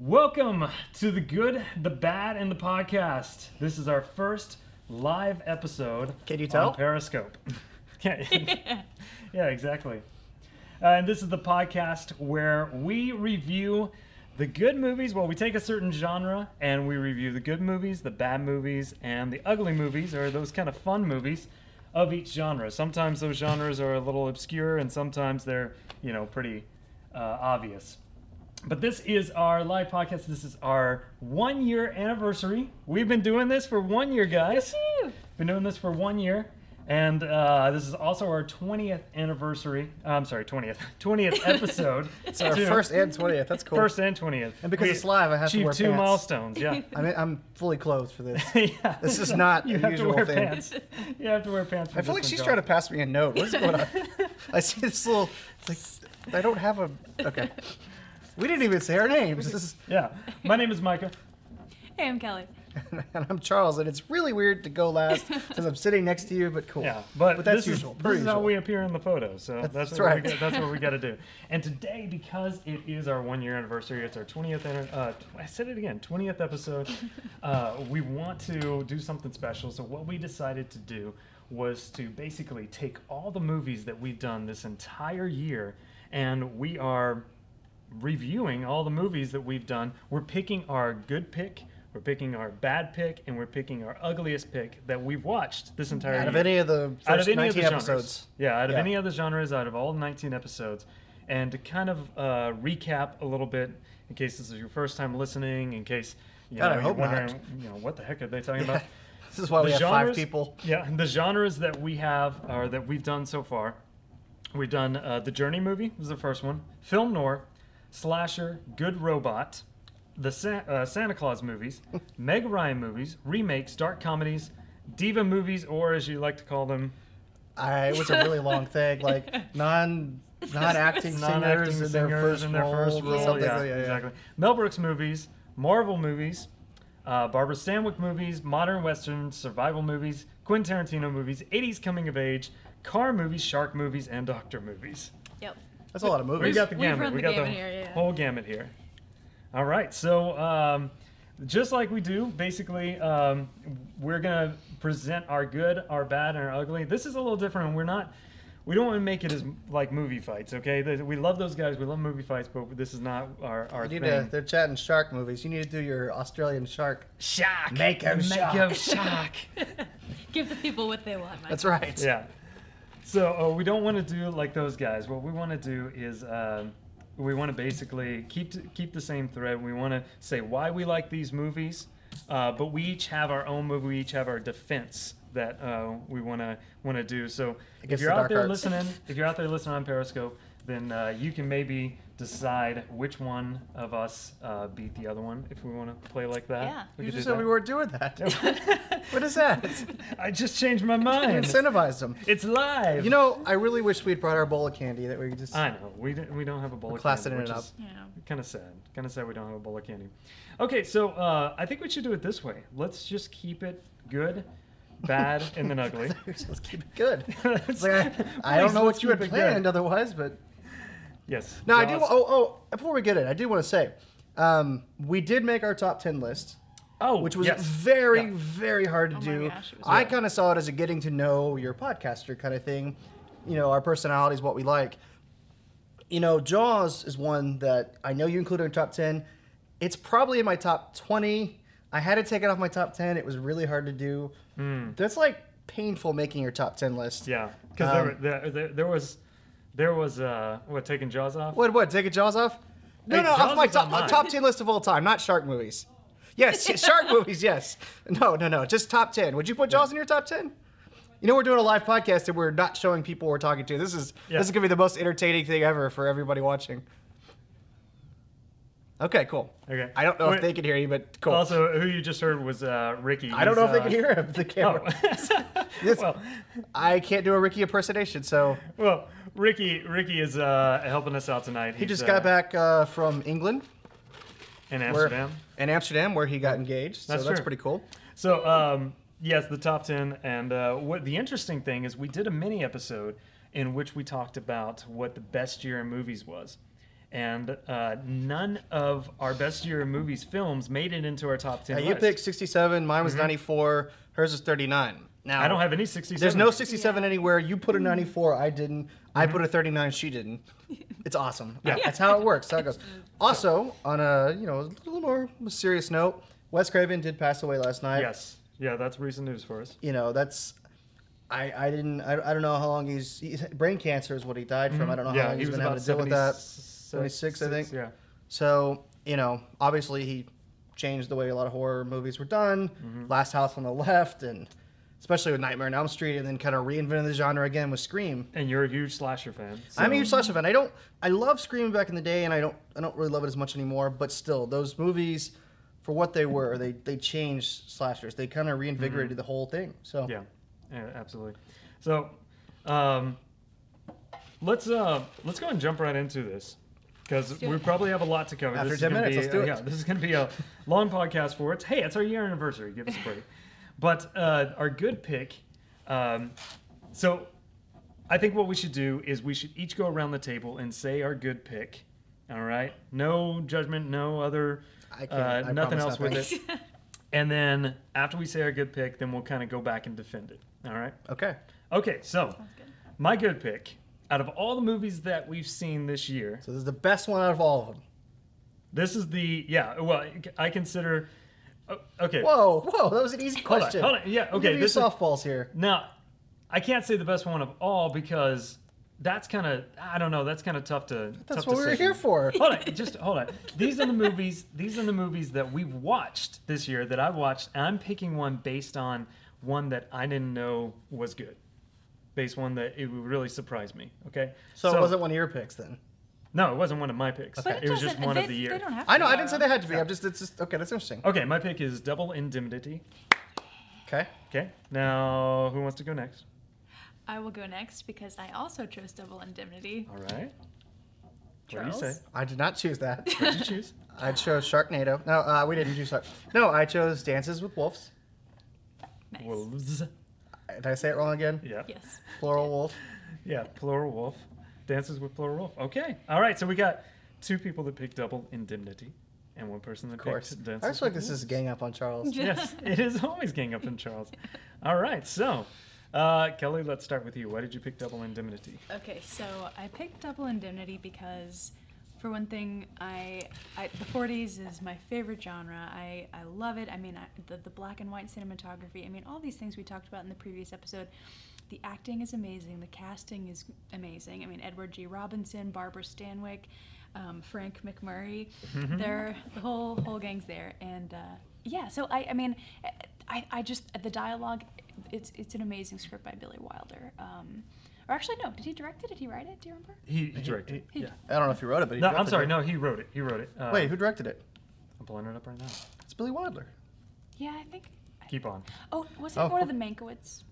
Welcome to the good, the bad, and the podcast. This is our first live episode. Can you tell? On Periscope. yeah, yeah, exactly. Uh, and this is the podcast where we review the good movies. Well, we take a certain genre and we review the good movies, the bad movies, and the ugly movies, or those kind of fun movies of each genre. Sometimes those genres are a little obscure, and sometimes they're, you know, pretty uh, obvious. But this is our live podcast. This is our one year anniversary. We've been doing this for one year, guys. Been doing this for one year. And uh, this is also our 20th anniversary. I'm sorry, 20th. 20th episode. It's our Two- first and twentieth. That's cool. First and 20th. And because We it's live, I have to achieved wear two pants. milestones. Yeah. I mean, I'm fully clothed for this. yeah. This is not you a have usual to wear thing. pants. You have to wear pants. For I feel like she's one, trying to pass me a note. What is going on? I see this little like I don't have a okay. We didn't even say our names. This is, Yeah. My name is Micah. Hey, I'm Kelly. and I'm Charles, and it's really weird to go last since I'm sitting next to you, but cool. Yeah, but, But that's this usual. Is, per this is how we appear in the photo. So that's, That's what we right. got, that's what we got to do. And today, because it is our one year anniversary, it's our 20th. Uh, I said it again, 20th episode. uh, we want to do something special. So what we decided to do was to basically take all the movies that we've done this entire year, and we are reviewing all the movies that we've done. We're picking our good pick. We're picking our bad pick, and we're picking our ugliest pick that we've watched this entire Out year of any of the first out of any 19 of the episodes. genres. Yeah, out of Yeah. any other genres, out of all 19 episodes. And to kind of uh, recap a little bit, in case this is your first time listening, in case you God, I know, hope you're not. wondering, you know, what the heck are they talking about? This is why we The have five people. Yeah, the genres that we have, or that we've done so far, we've done uh, the Journey movie was the first one, film noir, slasher, good robot, the Sa- uh, Santa Claus movies, Meg Ryan movies, remakes, dark comedies, diva movies, or as you like to call them, I it was a really long thing, like non non acting non-acting singers in their singers first in their role, first role. something Yeah, like- exactly. Mel Brooks movies, Marvel movies, uh, Barbara Stanwyck movies, modern western survival movies, Quentin Tarantino movies, 80s coming of age, car movies, shark movies, and doctor movies. Yep. That's a lot of We movies. got the We've gamut. run we the got the gamut here, yeah. whole gamut here. All right, so um, just like we do, basically, um, we're gonna present our good, our bad, and our ugly. This is a little different. We're not. We don't want to make it as like movie fights, okay? Th- We love those guys. We love movie fights, but this is not our our You need thing. to, they're chatting shark movies. You need to do your Australian shark. Shock. Make 'em shock. 'em shock. Give the people what they want. Mike. That's right. yeah. So uh, we don't want to do like those guys. What we want to do is um we want to basically keep to, keep the same thread. We want to say why we like these movies, uh, but we each have our own movie. We each have our defense that uh, we want to want to do. So if you're out there arts. listening, if you're out there listening on Periscope, then uh, you can maybe decide which one of us uh, beat the other one if we want to play like that. Yeah. We You just do said we weren't doing that. what is that? I just changed my mind. incentivized them. It's live. You know, I really wish we'd brought our bowl of candy that we could just. I know we don't, we don't have a bowl We're of classing candy, it which up. Yeah. kind of sad. Kind of sad we don't have a bowl of candy. Okay, so uh, I think we should do it this way. Let's just keep it good, bad, and then ugly. Let's keep it good. It's It's like, I, I don't know what you had keep it good. planned otherwise, but Yes. no, I do. Oh, oh! Before we get it, I do want to say, um, we did make our top ten list, Oh, which was yes. very, Yeah. very hard to Oh do. gosh, I kind of saw it as a getting to know your podcaster kind of thing. You know, our personalities, what we like. You know, Jaws is one that I know you included in top ten. It's probably in my top twenty. I had to take it off my top ten. It was really hard to do. That's like painful making your top ten list. Yeah, because Um, there, there, there, there was, there was uh, what taking Jaws off. What? What? Taking Jaws off? No, Hey, no, Jaws off my is on top, mine. top ten list of all time, not shark movies. Yes, shark movies. Yes. No, no, no. Just top ten. Would you put Jaws in your top ten? You know, we're doing a live podcast and we're not showing people we're talking to. This is Yeah. this is gonna be the most entertaining thing ever for everybody watching. Okay, cool. Okay. I don't know Wait. if they can hear you, but cool. Also, who you just heard was uh, Ricky. I don't He's, know if they uh, can hear him. The camera. Oh. This- well, I can't do a Ricky impersonation, so well, Ricky, Ricky is uh, helping us out tonight. he just got back uh, from England, in where- Amsterdam. in Amsterdam, where he got engaged. So That's that's true. pretty cool. So, um, yes, the top 10. And uh, what the interesting thing is, we did a mini episode in which we talked about what the best year in movies was. and uh, none of our best year in movies films made it into our top ten. Yeah, you list. picked 67. Mine was 94. Hers is 39. Now Mm-hmm. I don't have any 67. There's no 67 Yeah. anywhere. You put a 94. I didn't. I put a 39. She didn't. It's awesome. Mm-hmm. Yeah. That's how it works. That's how it goes. Also, on a you know a little more serious note, Wes Craven did pass away last night. Yes. Yeah, that's recent news for us. You know that's. I, I didn't I, I don't know how long he's, he's brain cancer is what he died from I don't know how Mm-hmm. yeah, long he he's was been having about to deal with that 76, 76, I think. Yeah. So, you know, obviously he changed the way a lot of horror movies were done. Mm-hmm. Last House on the Left, and especially with Nightmare on Elm Street, and then kind of reinvented the genre again with Scream. And you're a huge slasher fan. so- I'm a huge slasher fan. I don't. I love Scream back in the day, and I don't. I don't really love it as much anymore. But still, those movies, for what they were, they they changed slashers. They kind of reinvigorated the whole thing. So Mm-hmm. Yeah, yeah, absolutely. So, um, let's uh, let's go and jump right into this because we it. probably have a lot to cover. After this 10 is gonna minutes, be, let's do uh, it. Yeah, this is going to be a long podcast for it. Hey, it's our year anniversary. Give us a break. but uh, our good pick. Um, so, I think what we should do is we should each go around the table and say our good pick. All right, no judgment, no other, I can't- uh, I nothing promise else with it. And then after we say our good pick, then we'll kind of go back and defend it. All right. okay, Okay, so good. my good pick out of all the movies that we've seen this year, so this is the best one out of all of them. this is the yeah. Well, I consider. Oh, Okay. Whoa, whoa, that was an easy Hold on, question. hold on. Yeah, okay, this is- softballs here. Now, I can't say the best one of all because that's kind of I don't know. That's kind of tough to. That's tough what we were here for. hold on, just hold on. These are the movies. These are the movies that we've watched this year that I've watched. And I'm picking one based on one that I didn't know was good, based one that it would really surprise me. Okay. So, it wasn't one of your picks then. No, it wasn't one of my picks. But It was just one they, of the They year. don't have to I know. I didn't say they had to be. I'm just. It's just okay. That's interesting. Okay, my pick is Double Indemnity. Okay. Okay. Now, who wants to go next? I will go next because I also chose Double Indemnity. All right. What do you say? I did not choose that. What did you choose? I chose Sharknado. No, uh, we didn't choose Shark. No, I chose Dances with Wolves. Nice. Wolves. Did I say it wrong again? Yeah. Yes. Plural wolf. Yeah, plural wolf. Dances with plural wolf. Okay. All right. So we got two people that picked double indemnity, and one person that Of course. picked dances. I just feel like with this is gang up on Charles. yes, it is always gang up on Charles. All right. So, uh, Kelly, let's start with you. Why did you pick double indemnity? Okay, so I picked Double Indemnity because, for one thing, I, I the 40s is my favorite genre. I, I love it. I mean, I, the the black and white cinematography. I mean, all these things we talked about in the previous episode. The acting is amazing. The casting is amazing. I mean, Edward G. Robinson, Barbara Stanwyck, um, Frank MacMurray. They're the whole whole gang's there, and uh, yeah. So I, I mean, I, I just the dialogue. It's it's an amazing script by Billy Wilder. Um, or actually, no. Did he direct it? Did he write it? Do you remember? He, he directed. it. He- Yeah. I don't know if he wrote it, but he No, I'm directed sorry. it. No, he wrote it. He wrote it. Uh, Wait, who directed it? I'm pulling it up right now. It's Billy Wilder. Yeah, I think. Keep on. Oh, was it Oh, one of the Mankiewicz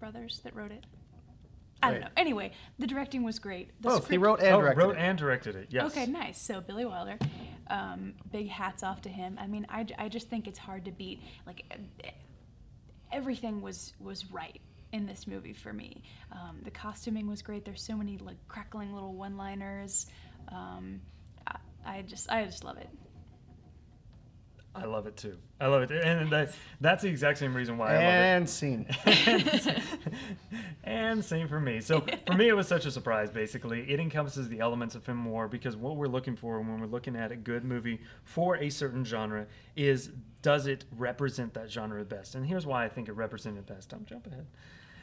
brothers that wrote it? I don't Wait. know. Anyway, the directing was great. The Both. He script- wrote and oh, directed wrote it. and directed it. Yes. Okay, nice. So Billy Wilder, um, big hats off to him. I mean, I, I just think it's hard to beat. Like everything was was right in this movie for me. Um, the costuming was great. There's so many like crackling little one-liners. Um, I, I just I just love it. I love it too. I love it, and that, that's the exact same reason why I love it. And scene. and same for me. So for me, it was such a surprise. Basically, it encompasses the elements of film noir because what we're looking for when we're looking at a good movie for a certain genre is does it represent that genre best? And here's why I think it represented best. I'm jumping ahead.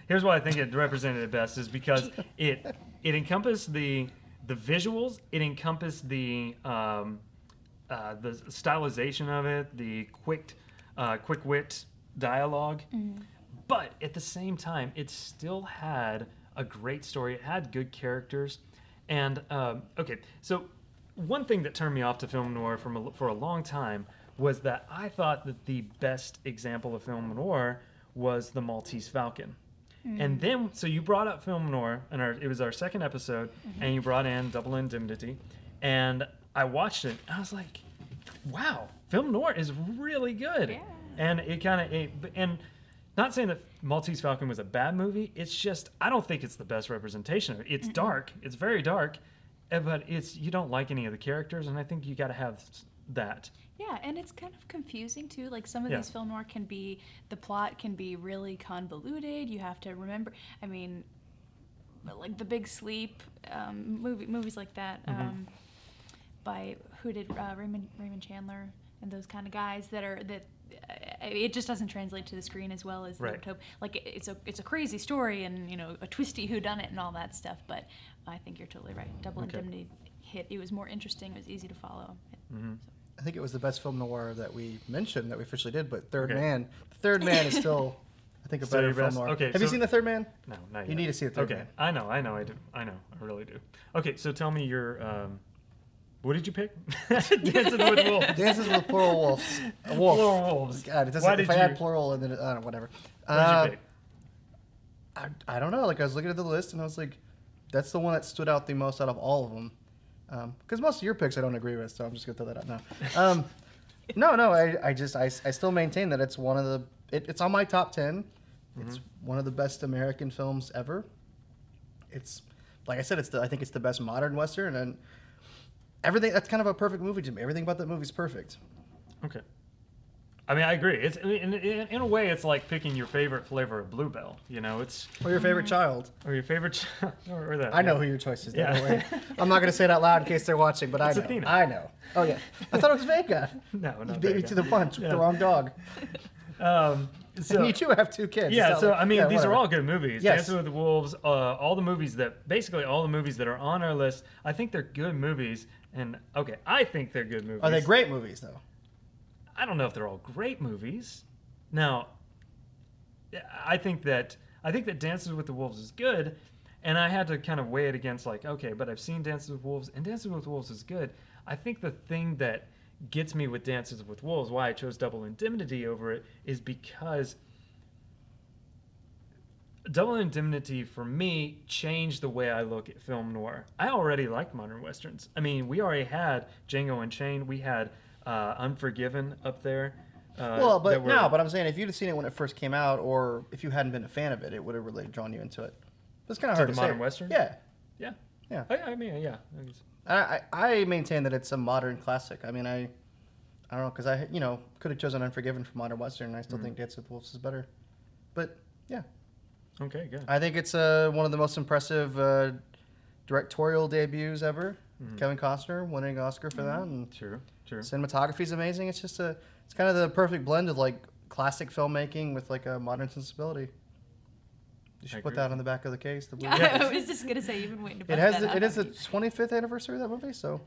Here's why I think it represented it best is because it it encompassed the the visuals. It encompassed the um, uh, the stylization of it, the quick uh, quick wit dialogue. But at the same time, it still had a great story. It had good characters, and um, okay. So one thing that turned me off to film noir from a, for a long time was that I thought that the best example of film noir was the Maltese Falcon. And then, so you brought up film noir, and our, it was our second episode, and you brought in Double Indemnity, and I watched it. I was like, wow, film noir is really good. Yeah. And it kind of, and not saying that Maltese Falcon was a bad movie. It's just I don't think it's the best representation of it. It's dark. It's very dark, eh, but it's you don't like any of the characters, and I think you got to have that. Yeah, and it's kind of confusing too. Like some of Yeah. these film noir can be, the plot can be really convoluted. You have to remember. I mean, like The Big Sleep, um, movie movies like that, Mhm. um, by who did uh, Raymond Raymond Chandler and those kind of guys that are that. uh, It just doesn't translate to the screen as well as Right. the Utop- Like it's a it's a crazy story and you know a twisty who done it and all that stuff. But I think you're totally right. Double Okay. Indemnity hit. It was more interesting. It was easy to follow. hmm I think it was the best film noir that we mentioned that we officially did, but Third Okay. Man, the Third Man is still, I think, a better film noir. Okay, Have you seen the Third Man? No, not yet. You need to see the Third Okay, Man. I know, I know, I do, I know, I really do. Okay, so tell me your. Um, what did you pick? Dances with Wolves. Dances with Plural Wolves. A wolf. Plural Wolves. God, it doesn't, Why if did I you? add plural and then, it- I don't know, whatever. What did Uh, you pick? I, I don't know. Like I was looking at the list and I was like, that's the one that stood out the most out of all of them. Because most of your picks I don't agree with, so I'm just gonna throw that out now. Um, no, no, I, I just I, I still maintain that it's one of the it, it's on my top 10 It's one of the best American films ever. It's like I said, it's the I think it's the best modern western and everything. That's kind of a perfect movie to me. Everything about that movie is perfect. Okay. I mean, I agree. It's in, in, in a way, it's like picking your favorite flavor of Bluebell. You know, it's Or your favorite child. or your favorite, ch- or, or that. I know who your choice is. Yeah. Yeah. Way. I'm not going to say it out loud in case they're watching, but It's I know. Athena. I know. Oh yeah. I thought it was Vega. No, You not beat me to the punch with the wrong dog. Um, so, and you two have two kids. Yeah, so not- I mean, yeah, these are all good movies. Yes. Dancing with the Wolves, uh, all the movies that basically all the movies that are on our list. I think they're good movies, and okay, I think they're good movies. Are they great movies though? I don't know if they're all great movies. Now, I think that I think that Dances with the Wolves is good, and I had to kind of weigh it against like, okay, but I've seen Dances with Wolves, and Dances with Wolves is good. I think the thing that gets me with Dances with Wolves, why I chose Double Indemnity over it, is because Double Indemnity for me changed the way I look at film noir. I already liked modern westerns. I mean, we already had Django Unchained. We had uh, Unforgiven up there. Uh, well, but were- no. But I'm saying if you'd have seen it when it first came out, or if you hadn't been a fan of it, it would have really drawn you into it. It's kind of hard the to modern say. western? Yeah. yeah, Yeah. I, I mean, yeah. I. I, maintain that it's a modern classic. I mean, I I don't know because I you know could have chosen Unforgiven for modern western, and I still think Dance with Wolves is better. But yeah, Okay, good. I think it's uh, one of the most impressive uh, directorial debuts ever. Mhm. Kevin Costner winning an Oscar for that, and True, true. cinematography is amazing. It's just a it's kind of the perfect blend of like classic filmmaking with like a modern sensibility. You should I put agree. that on the back of the case. The Yeah, Blu-ray. I was just gonna say you've been waiting to. It has that the, it is the 25th anniversary of that movie, so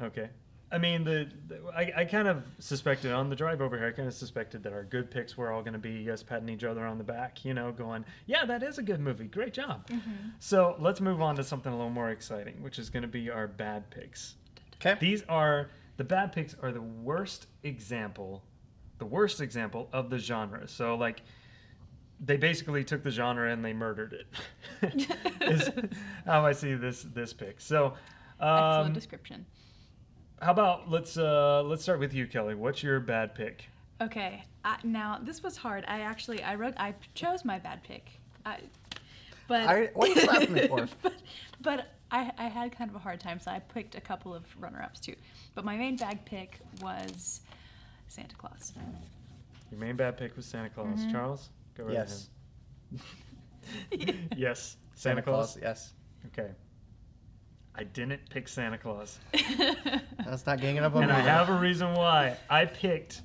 Okay. I mean, the, the I, I kind of suspected on the drive over here. I kind of suspected that our good picks were all going to be us patting each other on the back, you know, going, "Yeah, that is a good movie. Great job." So let's move on to something a little more exciting, which is going to be our bad picks. okay. These are the bad picks are the worst example, the worst example of the genre. So like, they basically took the genre and they murdered it. is how I see this this pick. So. Excellent Um, description. How about let's uh let's start with you, Kelly. What's your bad pick? Okay, I, now this was hard. I actually I wrote I chose my bad pick, I, but I- what are you laughing me for? but but I, I had kind of a hard time, so I picked a couple of runner-ups too. But my main bad pick was Santa Claus. Your main bad pick was Santa Claus. Mm-hmm. Charles, go right Yes. ahead. yes, Santa, Claus. Yes. Okay. I didn't pick Santa Claus, That's not ganging up on and me. I have a reason why. I picked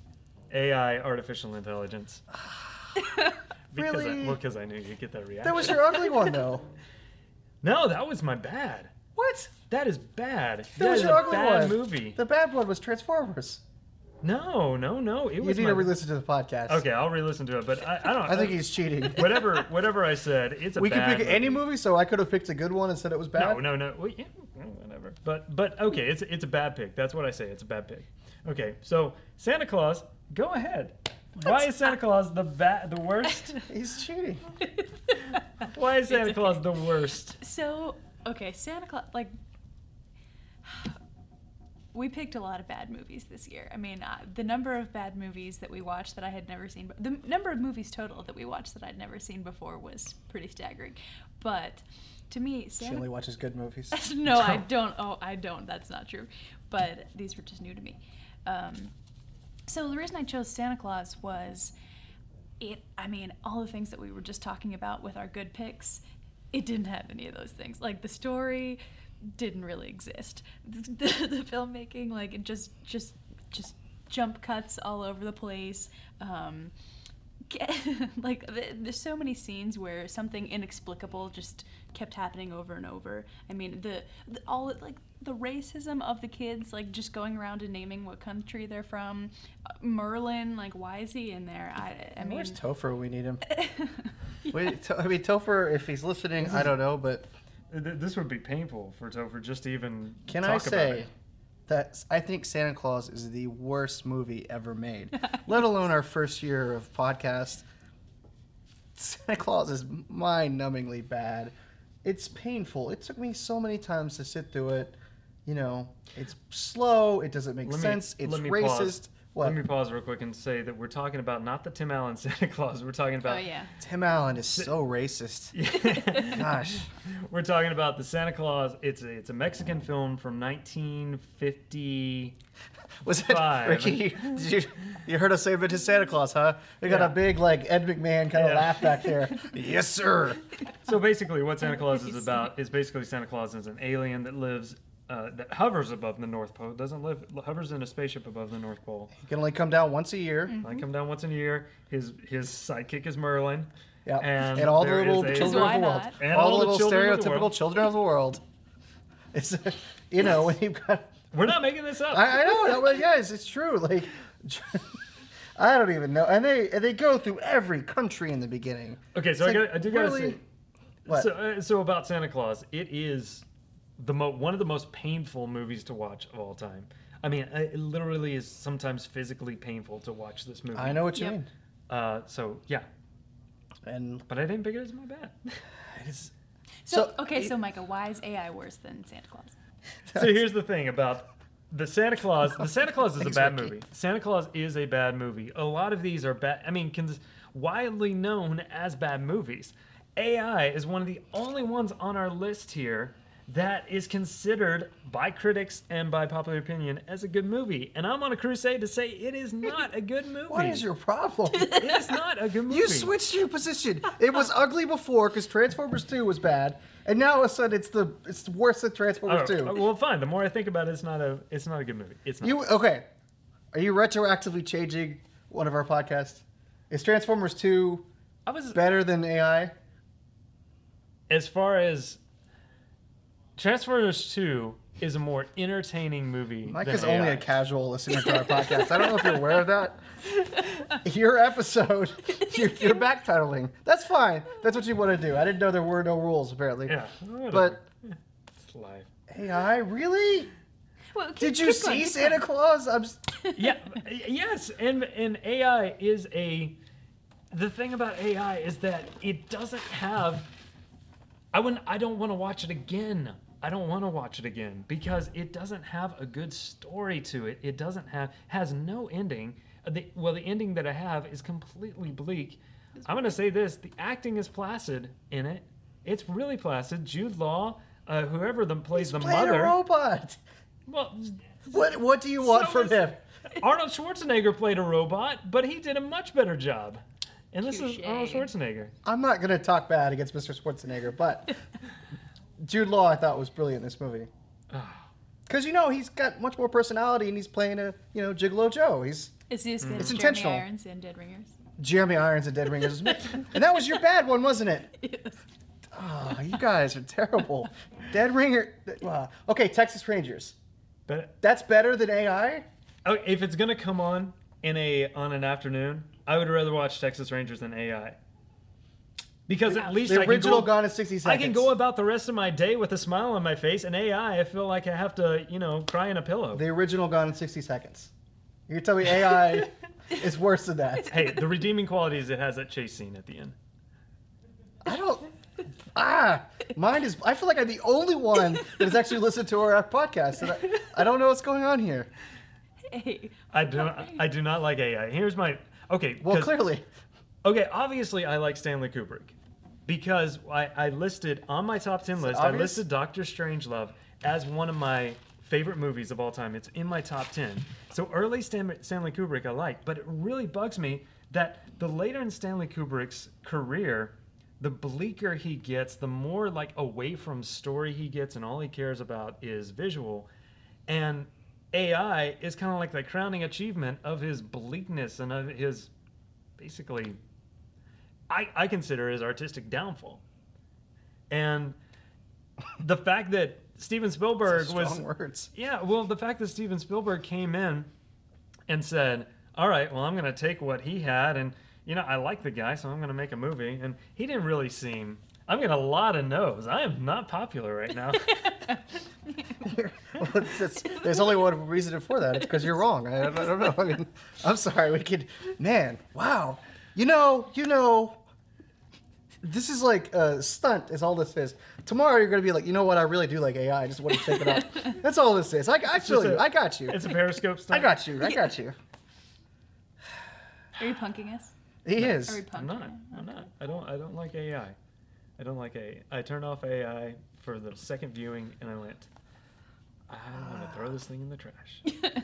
AI, artificial intelligence. Because Really? I, well, because I knew you'd get that reaction. That was your ugly one, though. no, that was my bad. What? That is bad. That was is your a ugly bad one. movie. The bad one was Transformers. No, no, no. It You was need my to re-listen to the podcast. Okay, I'll re-listen to it, but I, I don't. I think he's cheating. whatever, whatever I said, it's a we could bad pick any movie, so I could have picked a good one and said it was bad. No, no, no. Well, yeah, whatever. But, but okay, it's it's a bad pick. That's what I say. It's a bad pick. Okay, so Santa Claus, go ahead. Why is Santa Claus the bad, the worst? He's cheating. Why is Santa It's Claus the worst? So okay, Santa Claus like. We picked a lot of bad movies this year. I mean, uh, the number of bad movies that we watched that I had never seen, the number of movies total that we watched that I'd never seen before was pretty staggering. But to me, She only watches good movies. no, I don't. Oh, I don't. That's not true. But these were just new to me. Um, so the reason I chose Santa Claus was, it. I mean, all the things that we were just talking about with our good picks, it didn't have any of those things. Like the story didn't really exist. The, the, filmmaking, like it just, just, just jump cuts all over the place. Um, get, like there's so many scenes where something inexplicable just kept happening over and over. I mean, the, the all like the racism of the kids, like just going around and naming what country they're from. Uh, Merlin, like why is he in there? I, I mean, Where's Topher? We need him. Wait, To- I mean Topher, if he's listening, I don't know, but Th- This would be painful for Topher just to even can talk I about say it. that I think Santa Claus is the worst movie ever made, let alone our first year of podcast. Santa Claus is mind-numbingly bad. It's painful. It took me so many times to sit through it. You know, it's slow. It doesn't make Let me- sense. it's racist. pause. What? Let me pause real quick and say that we're talking about not the Tim Allen Santa Claus. We're talking about. oh about yeah. Tim Allen is so racist. Gosh. We're talking about the Santa Claus. It's a, it's a Mexican film from 1950. Was it Five. Ricky? Did you you heard us say it to Santa Claus, huh? We got Yeah. a big like Ed McMahon kind of Yeah. laugh back there. yes, sir. So basically, what Santa Claus is about is basically Santa Claus is an alien that lives, uh, that hovers above the North Pole. Doesn't live, hovers in a spaceship above the North Pole. He can only come down once a year. I come down once in a year. His his sidekick is Merlin. Yeah, And and, all the little a- children of the world. And all, all the the little children of the stereotypical children of the world. It's you know when you've got. We're not making this up. I, I know, no, but guys, it's true. Like, I don't even know, and they and they go through every country in the beginning. okay, so It's I, like, got, I do gotta really- say. What? So, uh, so about Santa Claus, it is the mo- one of the most painful movies to watch of all time. I mean, uh, it literally is sometimes physically painful to watch this movie. I know what you Yep. mean, Uh, so yeah, and but I didn't pick it as my bad. it's, So, So- okay, so Micah, why is AI worse than Santa Claus? so here's the thing about the Santa Claus. The Santa Claus is a Thanks, bad Ricky. movie. Santa Claus is a bad movie. A lot of these are bad. I mean, cons- widely known as bad movies. AI is one of the only ones on our list here that is considered by critics and by popular opinion as a good movie. And I'm on a crusade to say it is not a good movie. what is your problem? It is not a good movie. You switched your position. It was ugly before because Transformers Two was bad, and now all of a sudden it's the it's worse than Oh, Transformers Two. Oh, well, fine. The more I think about it, it's not a it's not a good movie. It's not. You okay? Are you retroactively changing one of our podcasts? Is Transformers Two I was better than AI? as far as Transformers 2 is a more entertaining movie. Mike than is only a casual listener to our podcast. I don't know if you're aware of that. Your episode, you're, you're backpedaling. That's fine. That's what you want to do. I didn't know there were no rules apparently. Yeah. But it's live. AI, really? Well, keep- Did you keep going, see Santa going. Claus? I'm, s- Yeah, yes, and and AI is a. The thing about AI is that it doesn't have. I wouldn't. I don't want to watch it again. I don't want to watch it again because it doesn't have a good story to it. It doesn't have has no ending. Uh, The, well, the ending that I have is completely bleak. I'm gonna say this: the acting is placid in it. It's really placid. Jude Law, uh, whoever the plays the playing mother. a robot. Well, What What do you want so from him? Arnold Schwarzenegger played a robot, but he did a much better job. And this is Arnold Schwarzenegger. I'm not going to talk bad against Mr. Schwarzenegger, but Jude Law I thought was brilliant in this movie. Ah. Because you know he's got much more personality and he's playing a you know Gigolo Joe. He's Is he as good mm. It's intentional. Jeremy Irons in Dead Ringers? Jeremy Irons and Dead Ringers, and that was your bad one, wasn't it? Yes. Oh, you guys are terrible. Dead Ringer. Wow. Okay, Texas Rangers. But That's better than AI. oh, if it's gonna come on in a on an afternoon, I would rather watch Texas Rangers than AI. Because at least The I original can go, Gone in 60 seconds. I can go about the rest of my day with a smile on my face. And AI, I feel like I have to, you know, cry in a pillow. The original Gone in 60 Seconds. You can tell me AI is worse than that. hey, the redeeming quality is it has that chase scene at the end. I don't. Ah, mine is. I feel like I'm the only one that has actually listened to our podcast. And I, I don't know what's going on here. Hey. I do not, I do not like AI. Here's my okay. Well, clearly, Okay, obviously I like Stanley Kubrick. Because I, I listed on my top 10 list, I listed Doctor Strangelove as one of my favorite movies of all time. It's in my top 10. So early Stan, Stanley Kubrick I like, but it really bugs me that the later in Stanley Kubrick's career, the bleaker he gets, the more like away from story he gets, and all he cares about is visual. And AI is kind of like the crowning achievement of his bleakness and of his basically, I, I consider his artistic downfall. And the fact that Steven Spielberg Strong was words. yeah, well, the fact that Steven Spielberg came in and said, "All right, well, I'm going to take what he had, and you know, I like the guy, so I'm going to make a movie." And he didn't really seem. I'm getting a lot of no's. I am not popular right now. Well, it's- it's- there's only one reason for that. It's because you're wrong. I, I don't know. I mean, I'm sorry. We could, man. Wow. You know. You know. This is like a stunt. Is all this is. Tomorrow you're gonna be like, you know what? I really do like AI. I just want to take it out. That's all this is. I, I feel just you. a- I got you. it's a Periscope stunt I got you. I got you. Are you punking us? He is. Are we I'm not. you? I'm not. I don't. I don't like AI. I don't like AI. I turned off AI for the second viewing, and I went. I want to throw this thing in the trash.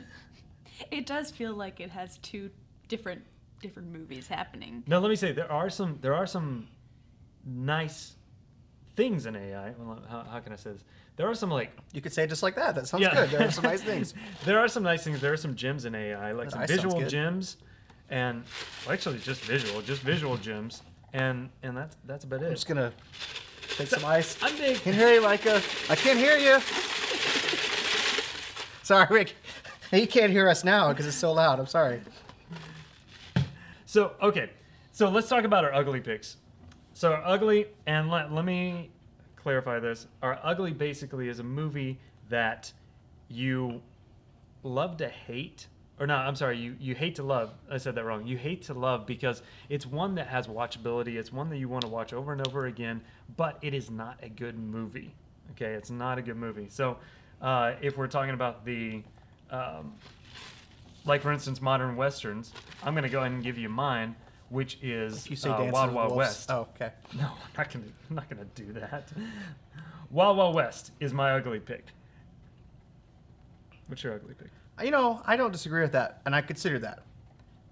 It does feel like it has two different different movies happening. Now let me say there are some there are some nice things in AI. Well, how, how can I say this? There are some like You could say it just like that. That sounds Yeah. good. There are some nice things. there are some nice things. There are some gems in AI, like some Nice visual gems, and well, actually just visual, just visual gems, and and that's that's about it. I'm just gonna take some ice. I'm big. Can't hear you, Micah. I can't hear you. Sorry, Rick. You can't hear us now because it's so loud. I'm sorry. So okay, so let's talk about our ugly picks. So ugly, and let, let me clarify this. Our ugly basically is a movie that you love to hate, or no, I'm sorry, you you hate to love. I said that wrong. You hate to love because it's one that has watchability. It's one that you want to watch over and over again, but it is not a good movie. Okay, it's not a good movie. So uh, if we're talking about the um, like for instance modern westerns i'm to go ahead and give you mine which is You say uh, Dances wild wild Wolves. west Oh, okay. no i'm not going to i'm not going to do that wild wild west is my ugly pick what's your ugly pick You know, I don't disagree with that, and I consider that.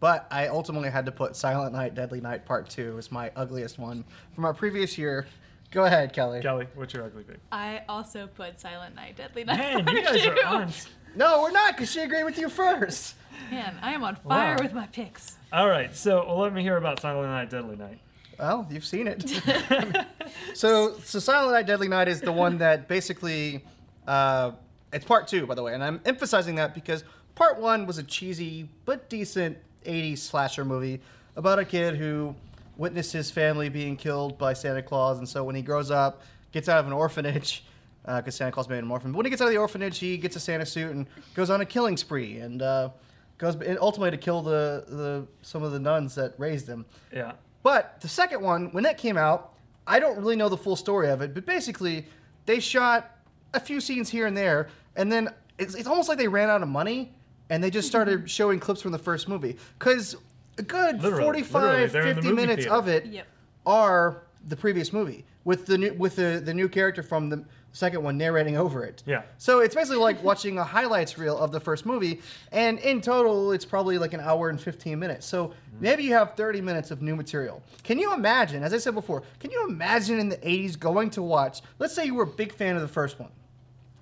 But I ultimately had to put Silent Night, Deadly Night Part 2 as my ugliest one from our previous year. Go ahead, Kelly. kelly what's your ugly pick I also put Silent Night, Deadly Night. man you Part guys are on No, we're not, because she agreed with you first. Man, I am on fire Wow. with my picks. all right so well, let me hear about silent night deadly night Well, you've seen it. so, so Silent Night, Deadly Night is the one that basically, uh, it's part two, by the way, and I'm emphasizing that because part one was a cheesy but decent '80s slasher movie about a kid who witnessed his family being killed by Santa Claus, and so when he grows up, gets out of an orphanage. Because Santa Claus made him an orphan. But when he gets out of the orphanage, he gets a Santa suit and goes on a killing spree, and uh, goes and ultimately to kill the, the some of the nuns that raised him. yeah But the second one, when that came out, I don't really know the full story of it, but basically, they shot a few scenes here and there, and then it's, it's almost like they ran out of money, and they just started showing clips from the first movie. Because a good Literally, 45, literally, they're in the 50 minutes theater. of it Yep. are the previous movie with the new with the, the new character from the second one narrating over it. Yeah. So it's basically like watching a highlights reel of the first movie, and in total, it's probably like an hour and 15 minutes. So mm-hmm. maybe you have 30 minutes of new material. Can you imagine, as I said before, can you imagine in the 80s going to watch, let's say you were a big fan of the first one,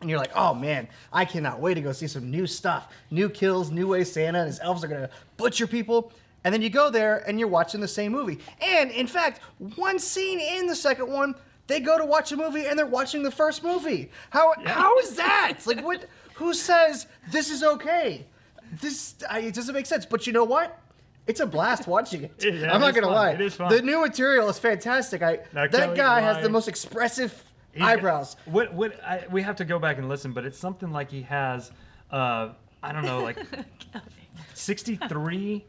and you're like, oh man, I cannot wait to go see some new stuff, new kills, new ways Santa and his elves are gonna butcher people. And then you go there and you're watching the same movie. And in fact, one scene in the second one, they go to watch a movie and they're watching the first movie. How how is that? It's like what? Who says this is okay? This I, it doesn't make sense. But you know what? It's a blast watching it. Yeah, I'm not gonna fun. lie. It is fun. The new material is fantastic. I Now, that Kelly, guy has why- the most expressive He's got- eyebrows. what what I, we have to go back and listen, but it's something like he has uh I don't know like 63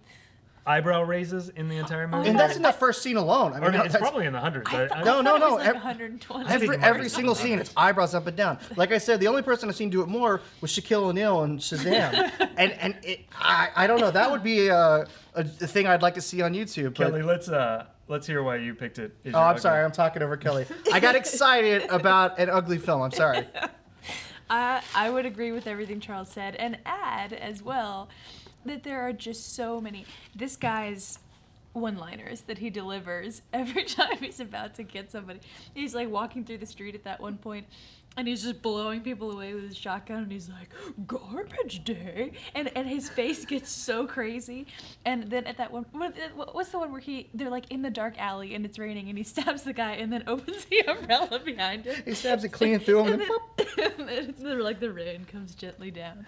eyebrow raises in the entire movie. And that's in the first scene alone. I or mean, no, it's that's- probably in the hundreds. I I- I- No, no, no, like ev- 120. every every single scene, it's eyebrows up and down. Like I said, the only person I've seen do it more was Shaquille O'Neal and Shazam. and and it, I I don't know. That would be a, a, a thing I'd like to see on YouTube. But Kelly, let's uh let's hear why you picked it. is Oh, I'm ugly. sorry. I'm talking over Kelly. I got excited about an ugly film. I'm sorry. I I would agree with everything Charles said and add as well that there are just so many. This guy's one-liners that he delivers every time he's about to get somebody. He's like walking through the street at that one point and he's just blowing people away with his shotgun and he's like garbage day and and his face gets so crazy and then at that one what, what's the one where he they're like in the dark alley and it's raining and he stabs the guy and then opens the umbrella behind him He stabs it clean through him and and then, and then like the rain comes gently down.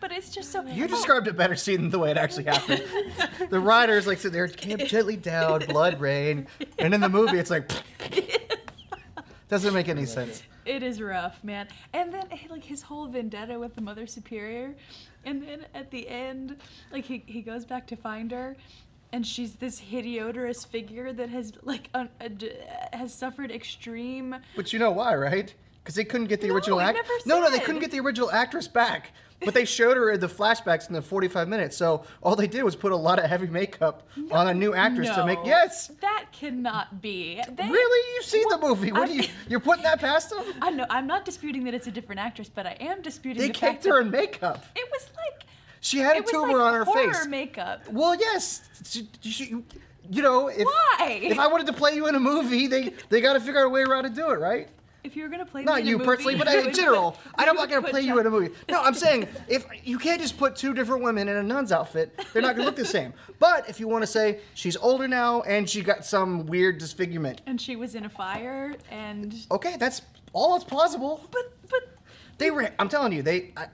But it's just so. You described it better scene than the way it actually happened. the riders like sit there, came gently down, blood rain, and in the movie it's like doesn't make any sense. It is rough, man. And then like his whole vendetta with the Mother Superior, and then at the end, like he he goes back to find her. And she's this hideous figure that has like un, uh, has suffered extreme. But you know why, right? Because they couldn't get the No, original it act. never No, no, they couldn't get the original actress back. But they showed her in the flashbacks in the 45 minutes. So all they did was put a lot of heavy makeup on a new actress to make. Yes. that cannot be. They, Really? You've seen the movie. What I you? You're putting that past them? I know. I'm not disputing that it's a different actress, but I am disputing They the kicked her in makeup. it was like She had a it was tumor like on her face. makeup. Well, yes. She, she, you know, if Why? if I wanted to play you in a movie, they they got to figure out a way around to do it, right? If you were gonna play Not me in a you movie, personally, but in general. put- I'm you not going to put play you in a movie. No, I'm saying if you can't just put two different women in a nun's outfit, they're not going to look the same. But if you want to say she's older now and she got some weird disfigurement, And she was in a fire, and okay, that's all that's plausible. but but They were. I'm telling you, they. I,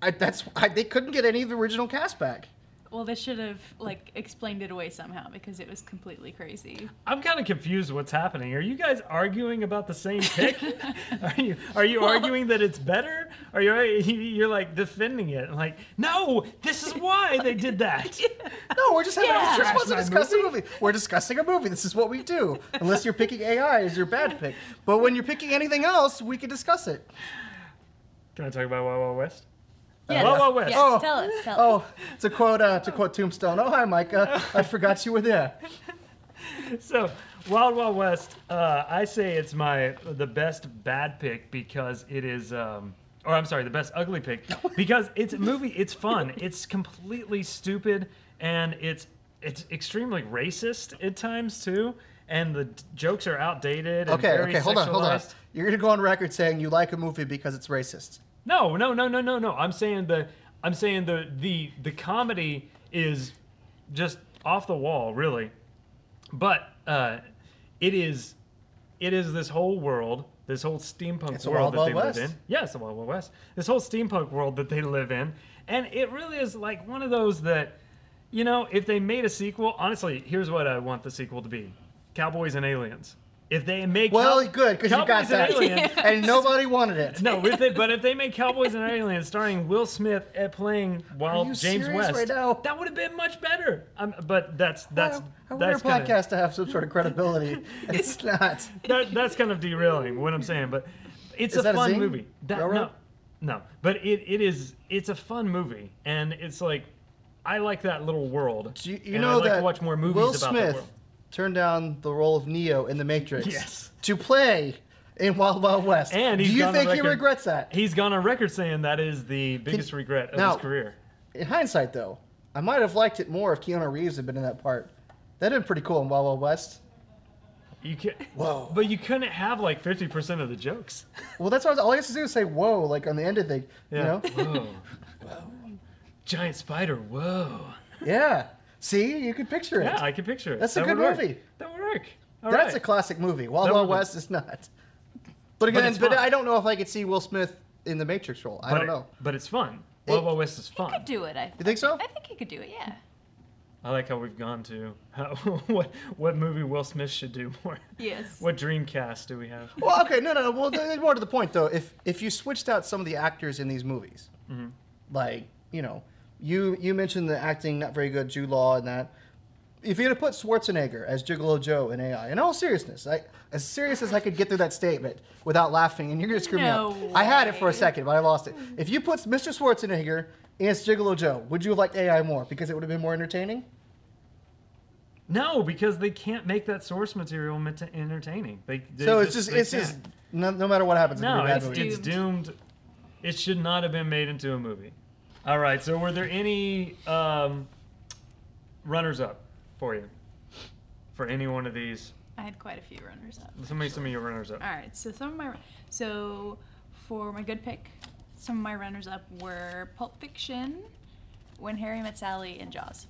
I, that's I, they couldn't get any of the original cast back. Well, they should have like explained it away somehow because it was completely crazy. I'm kind of confused what's happening. Are you guys arguing about the same pick? are you are you arguing that it's better? Are you you're like defending it? Like, no, this is why they did that. No, we're just having Yeah. a, just wasn't Trash my discussing a movie. We're discussing a movie. This is what we do. Unless you're picking AI as your bad pick. But when you're picking anything else, we can discuss it. Can I talk about Wild Wild West? Yes, Wild Wild West. yes, Oh. tell us, tell us. Oh, to quote uh, to quote Tombstone. Oh hi, Micah. I forgot you were there. So, Wild Wild West, uh, I say it's my the best bad pick because it is, um, or I'm sorry, the best ugly pick because it's a movie. It's fun. It's completely stupid and it's it's extremely racist at times too. And the jokes are outdated. And Okay, very okay, hold on, hold on. You're gonna go on record saying you like a movie because it's racist. No, no, no, no, no, no. I'm saying the I'm saying the the the comedy is just off the wall, really. But uh, it is it is this whole world, this whole steampunk It's world that they West. live in. Yes, the Wild Wild West. This whole steampunk world that they live in, and it really is like one of those that, you know, if they made a sequel, honestly, here's what I want the sequel to be: Cowboys and Aliens. If they make Well, Cow- good because you got Cowboys and that, Aliens, and nobody wanted it. no, if they, but if they made Cowboys and Aliens starring Will Smith at playing while you James West, right now? that would have been much better. Um, but that's that's I want our that's kind podcast to have some sort of credibility. it's not. that, that's kind of derailing what I'm saying. But it's Is a that a fun zing? movie. That, no, no, but it, it is it's a fun movie, and it's like I like that little world. Do you, you and know I like that to watch more movies Will about that Smith world. Turned down the role of Neo in The Matrix Yes. to play in Wild Wild West. And do you think he regrets that? He's gone on record saying that is the biggest regret of now- his career. In hindsight, though, I might have liked it more if Keanu Reeves had been in that part. That'd been pretty cool in Wild Wild West. You can't. Whoa. but you couldn't have like 50% of the jokes. Well, that's what I was, all he has to do is say "whoa" like on the end of the, Yeah. you know? Whoa. Giant spider. Whoa. yeah. See, you could picture it. Yeah, I can picture it. That's a That good would work. movie. That would work. All That's a classic movie. Wild That Wild West is not. But again, it's but. I don't know if I could see Will Smith in the Matrix role. I but don't it- know. But it's fun. It- Wild Wild West is fun. He could do it. I, You think so? I think he could do it. Yeah. I like how we've gone to how, what what movie Will Smith should do more. Yes. What Dreamcast do we have? Well, okay, no, no, no. Well, th- more to the point though. If if you switched out some of the actors in these movies, Mm-hmm. like you know, you you mentioned the acting not very good, Jude Law and that. If you're gonna put Schwarzenegger as Gigolo Joe in AI, in all seriousness, I, as serious as I could get through that statement without laughing, and you're gonna screw No me up. I had it for a second, but I lost it. If you put Mr. Schwarzenegger as Gigolo Joe, would you have liked AI more because it would have been more entertaining? No, because they can't make that source material meta- entertaining. They, they So it's just they it's just can't. no, no matter what happens, it's no, gonna be a it's, bad it's doomed. It should not have been made into a movie. All right. So were there any um, runners up for you for any one of these? I had quite a few runners up. Some of some of your runners up. All right, so some of my so for my good pick, some of my runners up were Pulp Fiction, When Harry Met Sally, and Jaws.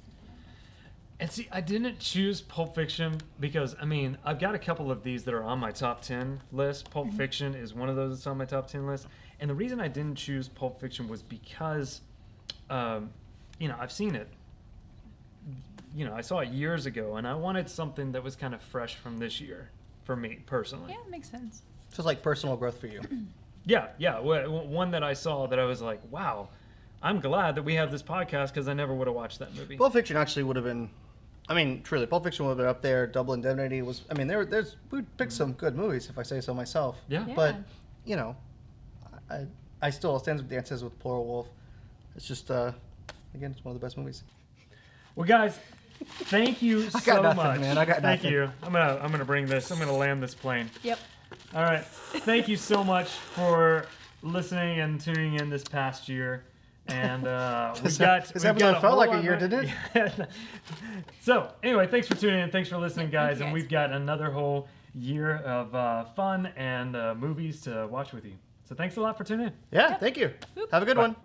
And see, I didn't choose Pulp Fiction because I mean I've got a couple of these that are on my top ten list. Pulp Fiction is one of those that's on my top ten list. And the reason I didn't choose Pulp Fiction was because, um, you know, I've seen it. You know, I saw it years ago, and I wanted something that was kind of fresh from this year, for me personally. Yeah, makes sense. So it's like personal growth for you. Yeah, yeah. One that I saw that I was like, wow, I'm glad that we have this podcast because I never would have watched that movie. Pulp Fiction actually would have been. I mean, truly, Pulp Fiction would have been up there. Double Indemnity was. I mean, there, there's we picked some good movies, if I say so myself. Yeah. Yeah. But you know, I, I still stands with Dances with Plural Wolf. It's just, uh, again, it's one of the best movies. Well, guys, thank you I got so nothing, much. man. I got thank nothing. you. I'm gonna I'm gonna bring this. I'm gonna land this plane. Yep. All right. Thank you so much for listening and tuning in this past year. And uh, we This- got this we've episode got a felt like a year, didn't it? so anyway, thanks for tuning in. Thanks for listening, guys. you, And we've got another whole year of uh, fun and uh, movies to watch with you. So thanks a lot for tuning in. Yeah, Yep. thank you. Boop. Have a good Bye. one.